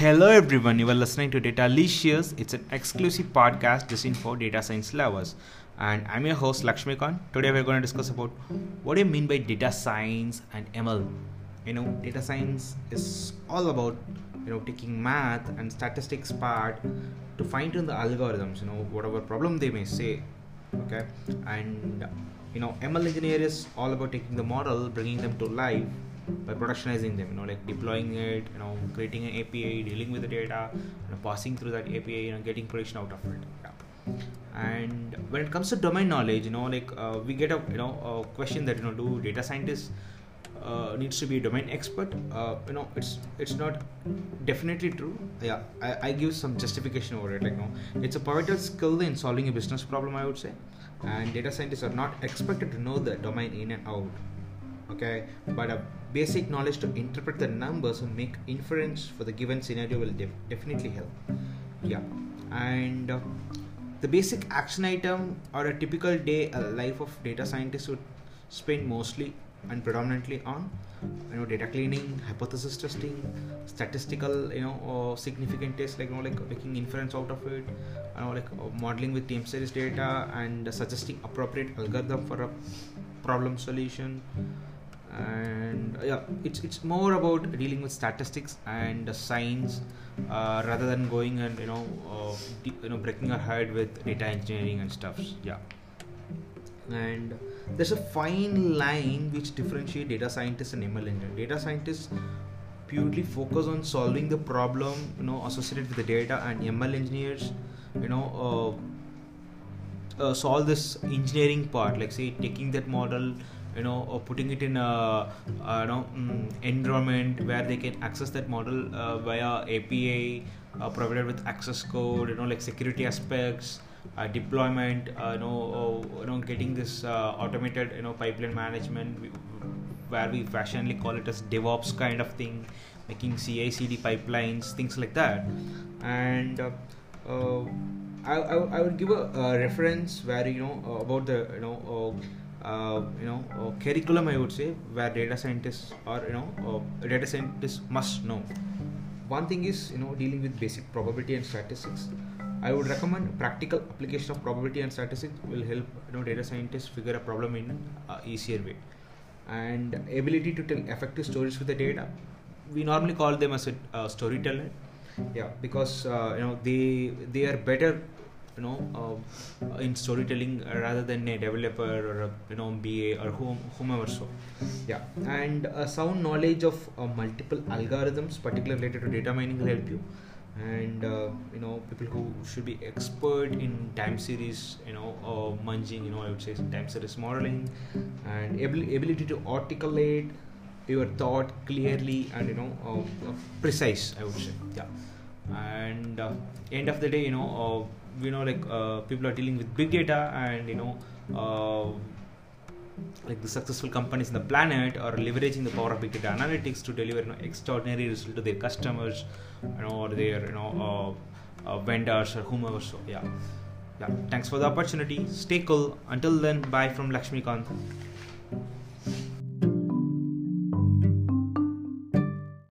Hello everyone, you are listening to Data Datalicious. It's an exclusive podcast designed for data science lovers. And I'm your host Lakshmikant. Today we're going to discuss about what do you mean by data science and ML. You know, data science is all about you know taking math and statistics part to fine tune the algorithms, you know, whatever problem they may say. Okay. And you know, ML engineer is all about taking the model, bringing them to life by productionizing them you know like deploying it you know creating an api dealing with the data you know, passing through that api you know getting production out of it. Yeah. and when it comes to domain knowledge you know like uh, we get a you know a question that you know do data scientists uh, needs to be a domain expert? Uh, you know it's it's not definitely true. Yeah I, I give some justification over it like no it's a pivotal skill in solving a business problem i would say. And data scientists are not expected to know the domain in and out okay? But a basic knowledge to interpret the numbers and make inference for the given scenario will def- definitely help. Yeah. And uh, the basic action item or a typical day a life of data scientist would spend mostly and predominantly on you know data cleaning hypothesis testing statistical you know or significant tests like you know like making inference out of it you know like uh, modeling with time series data and uh, suggesting appropriate algorithm for a problem solution and yeah it's it's more about dealing with statistics and science uh, rather than going and you know uh, you know breaking our head with data engineering and stuff yeah and there's a fine line which differentiate data scientists and ML engineers. Data scientists purely focus on solving the problem, you know, associated with the data, and ML engineers, you know, uh, uh, solve this engineering part, like say taking that model, you know, or putting it in a, a you know um, environment where they can access that model uh, via API uh, provided with access code, you know, like security aspects uh, deployment uh, you know uh, you know getting this uh, automated you know pipeline management where we fashionably call it as devops kind of thing making ci cd pipelines things like that. And uh, uh, I, I, I would give a, a reference where you know about the you know uh, you know uh, curriculum i would say where data scientists or you know uh, data scientists must know. One thing is you know dealing with basic probability and statistics. I would recommend practical application of probability and statistics will help you know data scientists figure a problem in uh, easier way, and ability to tell effective stories with the data. We normally call them as a storyteller, yeah, because you know they they are better you know uh, in storytelling rather than a developer or a you know BA or whom, whomever so. Yeah. And a sound knowledge of uh, multiple algorithms particularly related to data mining will help you. And uh, you know people who should be expert in time series you know uh, munging you know i would say time series modeling and able, ability to articulate your thought clearly and you know uh, precise i would say. Yeah and uh, end of the day you know uh, you know like uh, people are dealing with big data and you know like the successful companies in the planet are leveraging the power of big data analytics to deliver you know, extraordinary results to their customers you know or their you know uh, uh, vendors or whomever. So yeah. Yeah. Thanks for the opportunity. Stay cool. Until then bye from Lakshmi lakshmikant